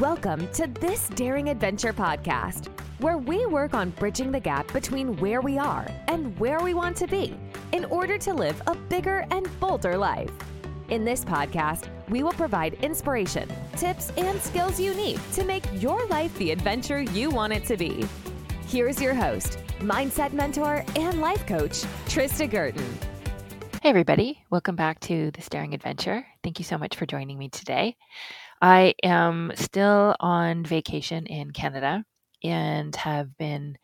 Welcome to this Daring Adventure podcast, where we work on bridging the gap between where we are and where we want to be in order to live a bigger and bolder life. In this podcast, we will provide inspiration, tips, and skills you need to make your life the adventure you want it to be. Here's your host, mindset mentor, and life coach, Trista Gurton. Hey, everybody. Welcome back to This Daring Adventure. Thank you so much for joining me today. I am still on vacation in Canada and have been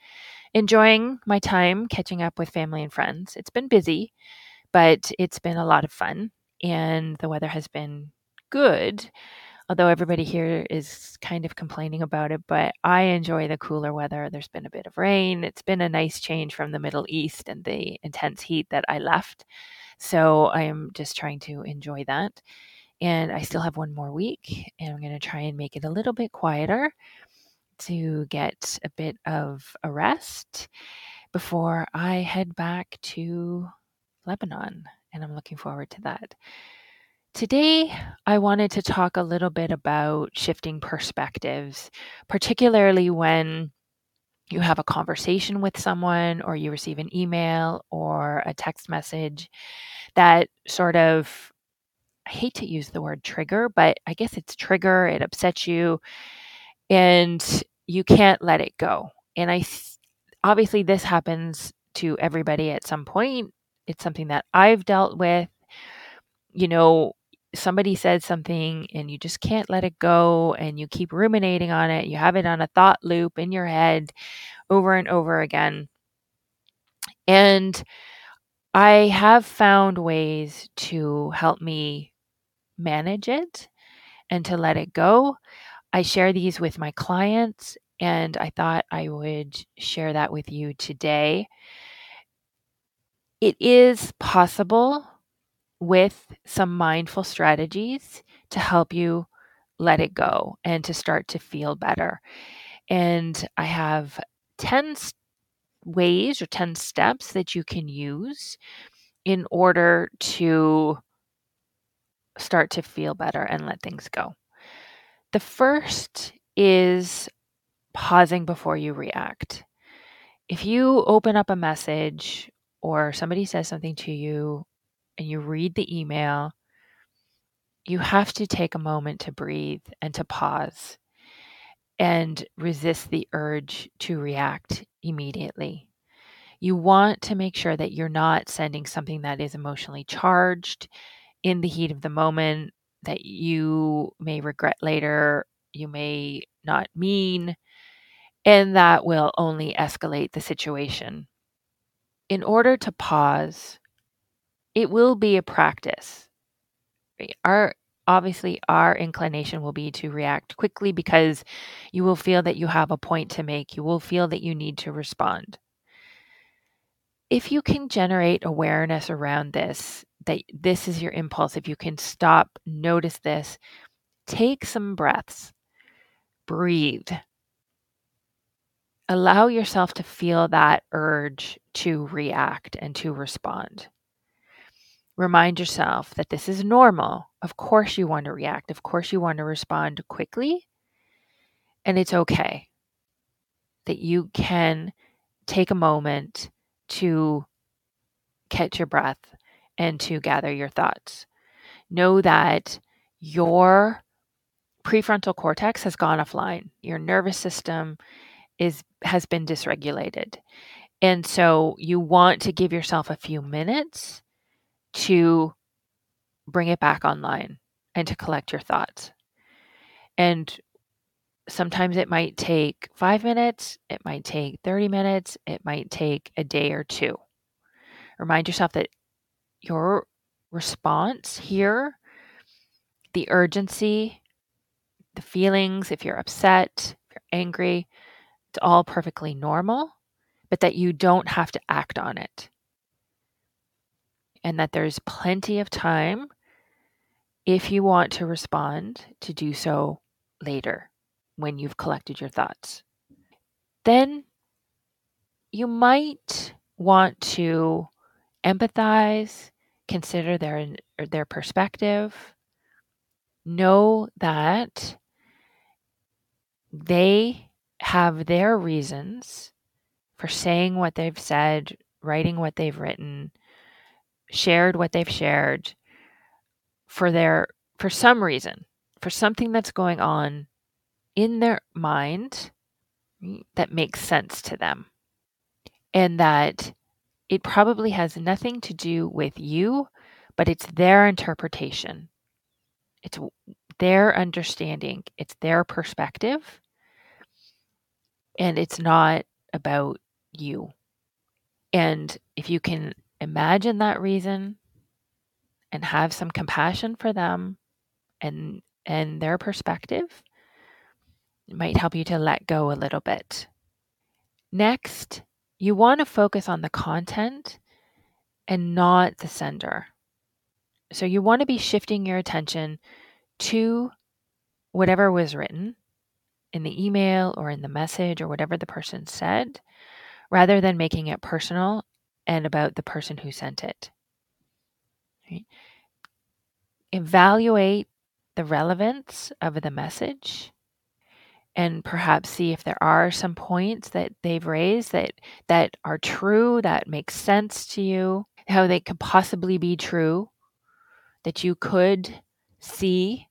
enjoying my time catching up with family and friends. It's been busy, but it's been a lot of fun, and the weather has been good. Although everybody here is kind of complaining about it, but I enjoy the cooler weather. There's been a bit of rain. It's been a nice change from the Middle East and the intense heat that I left. So I am just trying to enjoy that. And I still have one more week, and I'm going to try and make it a little bit quieter to get a bit of a rest before I head back to Lebanon. And I'm looking forward to that. Today, I wanted to talk a little bit about shifting perspectives, particularly when you have a conversation with someone or you receive an email or a text message that sort of I hate to use the word trigger, but I guess it's trigger, it upsets you and you can't let it go. And I obviously this happens to everybody at some point. It's something that I've dealt with. You know, somebody says something and you just can't let it go and you keep ruminating on it. You have it on a thought loop in your head over and over again. And I have found ways to help me manage it and to let it go. I share these with my clients, and I thought I would share that with you today. It is possible with some mindful strategies to help you let it go and to start to feel better. And I have 10 ways or 10 steps that you can use in order to start to feel better and let things go. The first is pausing before you react. If you open up a message or somebody says something to you and you read the email, you have to take a moment to breathe and to pause and resist the urge to react immediately. You want to make sure that you're not sending something that is emotionally charged in the heat of the moment that you may regret later, you may not mean, and that will only escalate the situation. In order to pause, it will be a practice. Eh, our obviously our inclination will be to react quickly because you will feel that you have a point to make. You will feel that you need to respond. If you can generate awareness around this that this is your impulse, if you can stop, notice this, take some breaths, breathe. Allow yourself to feel that urge to react and to respond. Remind yourself that this is normal. Of course, you want to react. Of course, you want to respond quickly. And it's okay that you can take a moment to catch your breath and to gather your thoughts. Know that your prefrontal cortex has gone offline. Your nervous system is has been dysregulated. And so you want to give yourself a few minutes to bring it back online and to collect your thoughts. And sometimes it might take 5 minutes, it might take 30 minutes, it might take a day or two. Remind yourself that your response here, the urgency, the feelings, if you're upset, if you're angry, it's all perfectly normal, but that you don't have to act on it. And that there's plenty of time if you want to respond to do so later when you've collected your thoughts. Then you might want to empathize, consider their er, their perspective, know that they have their reasons for saying what they've said, writing what they've written, shared what they've shared for their for some reason, for something that's going on in their mind that makes sense to them. And that it probably has nothing to do with you, but it's their interpretation. It's their understanding, it's their perspective, and it's not about you. And if you can imagine that reason and have some compassion for them and and their perspective, it might help you to let go a little bit. Next, you want to focus on the content and not the sender. So you want to be shifting your attention to whatever was written in the email or in the message or whatever the person said, rather than making it personal and about the person who sent it. Right? Evaluate the relevance of the message and perhaps see if there are some points that they've raised that that are true that make sense to you how they could possibly be true that you could see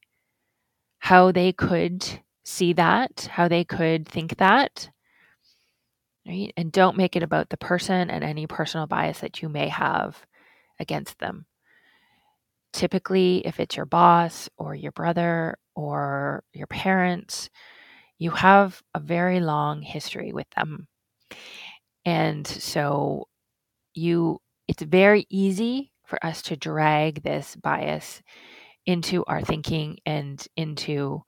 how they could see that how they could think that right? And don't make it about the person and any personal bias that you may have against them. Typically if it's your boss or your brother or your parents you have a very long history with them. And so you it's very easy for us to drag this bias into our thinking and into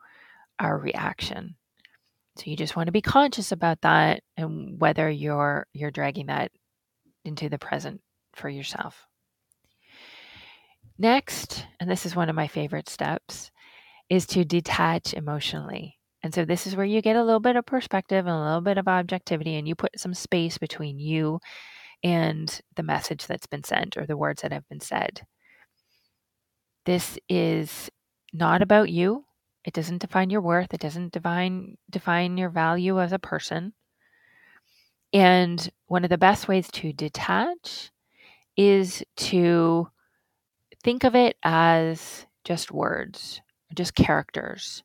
our reaction. So you just want to be conscious about that and whether you're you're dragging that into the present for yourself. Next, and this is one of my favorite steps, is to detach emotionally. And so this is where you get a little bit of perspective and a little bit of objectivity, and you put some space between you and the message that's been sent or the words that have been said. This is not about you. It doesn't define your worth. It doesn't define define your value as a person. And one of the best ways to detach is to think of it as just words, just characters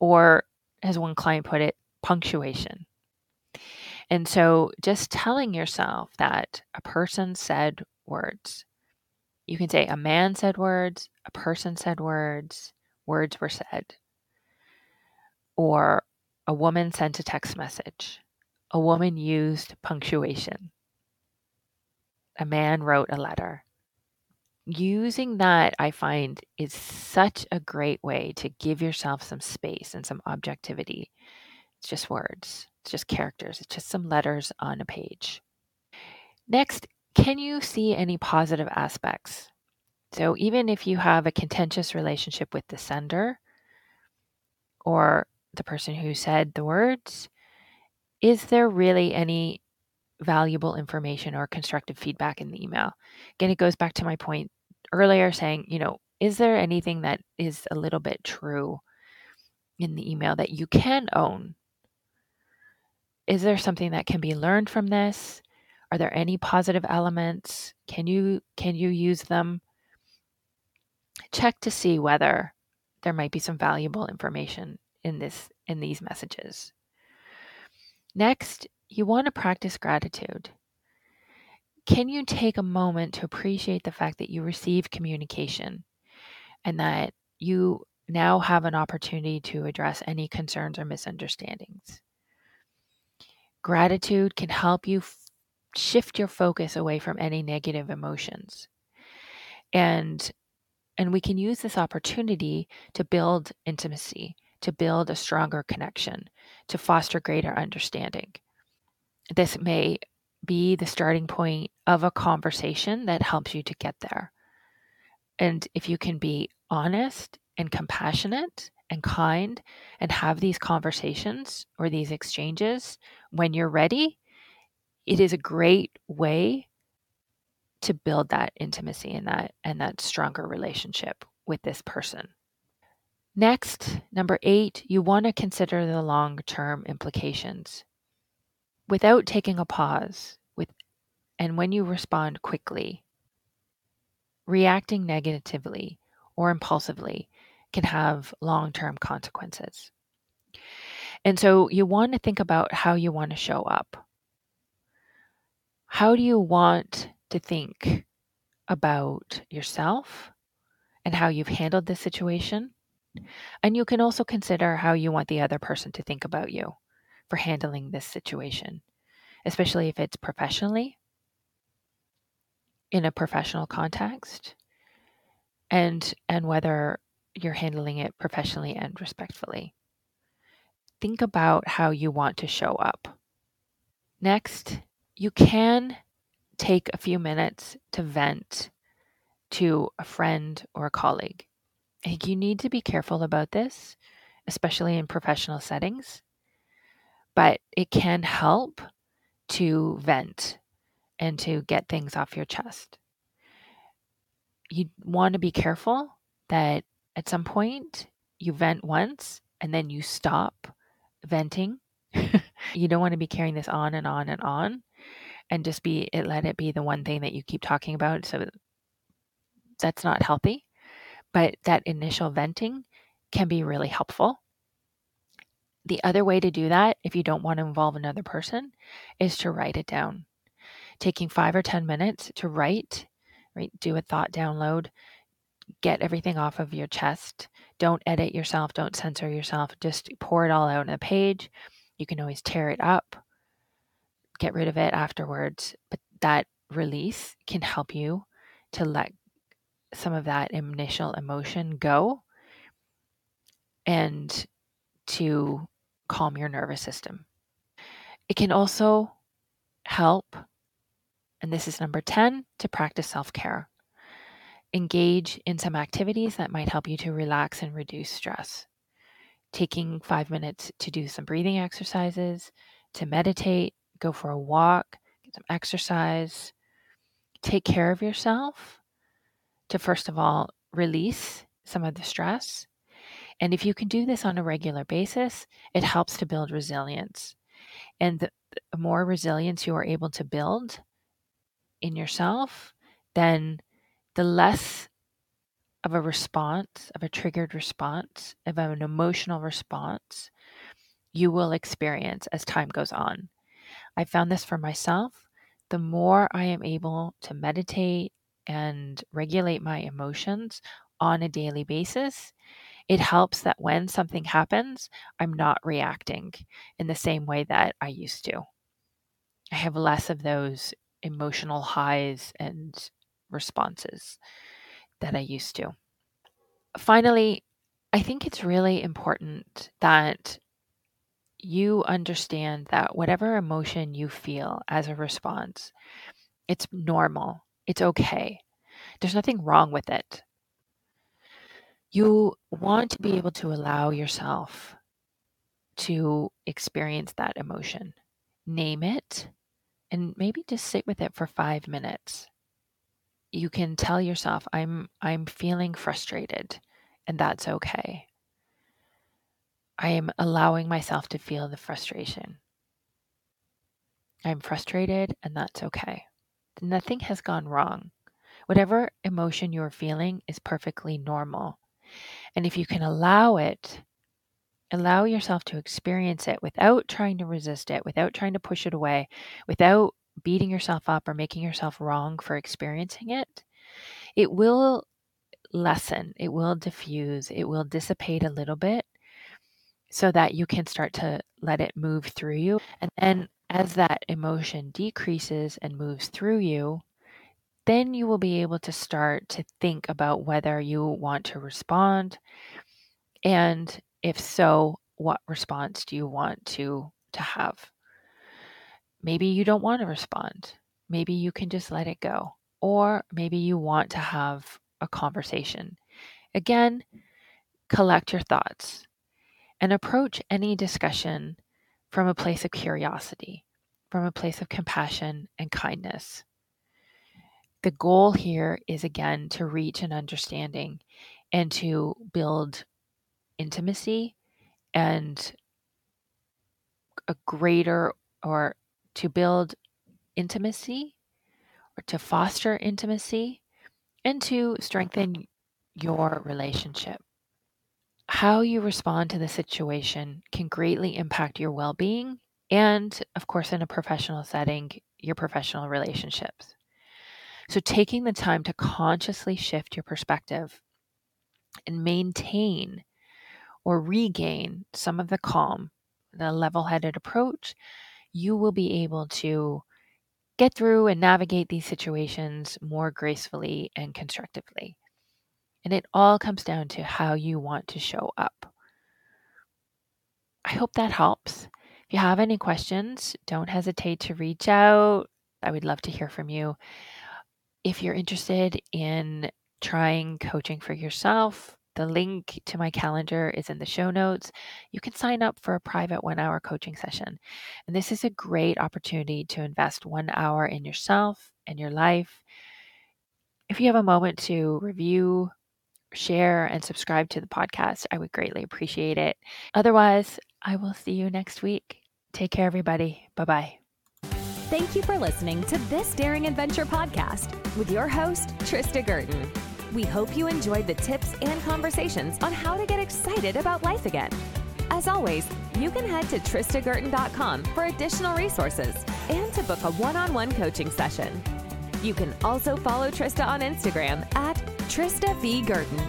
or as one client put it, punctuation. And so just telling yourself that a person said words. You can say a man said words, a person said words, words were said. Or a woman sent a text message. A woman used punctuation. A man wrote a letter using that I find is such a great way to give yourself some space and some objectivity. It's just words, it's just characters, it's just some letters on a page. Next, can you see any positive aspects? So, even if you have a contentious relationship with the sender or the person who said the words, is there really any valuable information or constructive feedback in the email? Again, it goes back to my point earlier saying, you know, is there anything that is a little bit true in the email that you can own? Is there something that can be learned from this? Are there any positive elements? Can you can you use them? Check to see whether there might be some valuable information in this in these messages. Next, you want to practice gratitude. Can you take a moment to appreciate the fact that you received communication and that you now have an opportunity to address any concerns or misunderstandings? Gratitude can help you f- shift your focus away from any negative emotions. And and we can use this opportunity to build intimacy, to build a stronger connection, to foster greater understanding. This may be the starting point of a conversation that helps you to get there. And if you can be honest and compassionate and kind and have these conversations or these exchanges when you're ready, it is a great way to build that intimacy and that and that stronger relationship with this person. Next, number eight, you want to consider the long term implications. Without taking a pause, with, and when you respond quickly, reacting negatively or impulsively can have long term consequences. And so you want to think about how you want to show up. How do you want to think about yourself and how you've handled this situation? And you can also consider how you want the other person to think about you for handling this situation, especially if it's professionally, in a professional context, and and whether you're handling it professionally and respectfully. Think about how you want to show up. Next, you can take a few minutes to vent to a friend or a colleague. You need to be careful about this, especially in professional settings, but it can help to vent and to get things off your chest. You want to be careful that at some point you vent once and then you stop venting. you don't want to be carrying this on and on and on and just be it let it be the one thing that you keep talking about so that's not healthy but that initial venting can be really helpful. The other way to do that, if you don't want to involve another person, is to write it down. Taking five or 10 minutes to write, right? Do a thought download, get everything off of your chest. Don't edit yourself, don't censor yourself, just pour it all out on a page. You can always tear it up, get rid of it afterwards, but that release can help you to let some of that initial emotion go and to calm your nervous system. It can also help, and this is number 10, to practice self care. Engage in some activities that might help you to relax and reduce stress. Taking five minutes to do some breathing exercises, to meditate, go for a walk, get some exercise. Take care of yourself to first of all release some of the stress. And if you can do this on a regular basis, it helps to build resilience. And the, more resilience you are able to build in yourself, then the less of a response, of a triggered response, of an emotional response you will experience as time goes on. I found this for myself. The more I am able to meditate and regulate my emotions on a daily basis, it helps that when something happens, I'm not reacting in the same way that I used to. I have less of those emotional highs and responses that I used to. Finally, I think it's really important that you understand that whatever emotion you feel as a response, it's normal. It's okay. There's nothing wrong with it. You want to be able to allow yourself to experience that emotion. Name it and maybe just sit with it for 5 minutes. You can tell yourself I'm I'm feeling frustrated and that's okay. I am allowing myself to feel the frustration. I'm frustrated and that's okay. Nothing has gone wrong. Whatever emotion you're feeling is perfectly normal. And if you can allow it, allow yourself to experience it without trying to resist it, without trying to push it away, without beating yourself up or making yourself wrong for experiencing it, it will lessen, it will diffuse, it will dissipate a little bit so that you can start to let it move through you. And then as that emotion decreases and moves through you, then you will be able to start to think about whether you want to respond. And if so, what response do you want to, to have? Maybe you don't want to respond. Maybe you can just let it go. Or maybe you want to have a conversation. Again, collect your thoughts and approach any discussion from a place of curiosity, from a place of compassion and kindness. The goal here is again to reach an understanding and to build intimacy and a greater or to build intimacy or to foster intimacy and to strengthen your relationship. How you respond to the situation can greatly impact your well being and, of course, in a professional setting, your professional relationships. So, taking the time to consciously shift your perspective and maintain or regain some of the calm, the level headed approach, you will be able to get through and navigate these situations more gracefully and constructively. And it all comes down to how you want to show up. I hope that helps. If you have any questions, don't hesitate to reach out. I would love to hear from you. If you're interested in trying coaching for yourself, the link to my calendar is in the show notes. You can sign up for a private one hour coaching session. And this is a great opportunity to invest one hour in yourself and your life. If you have a moment to review, share, and subscribe to the podcast, I would greatly appreciate it. Otherwise, I will see you next week. Take care, everybody. Bye bye. Thank you for listening to this Daring Adventure podcast with your host, Trista Gurton. We hope you enjoyed the tips and conversations on how to get excited about life again. As always, you can head to tristagurton.com for additional resources and to book a one on one coaching session. You can also follow Trista on Instagram at Trista V. Gurton.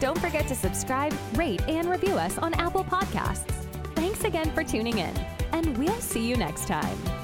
Don't forget to subscribe, rate, and review us on Apple Podcasts. Thanks again for tuning in, and we'll see you next time.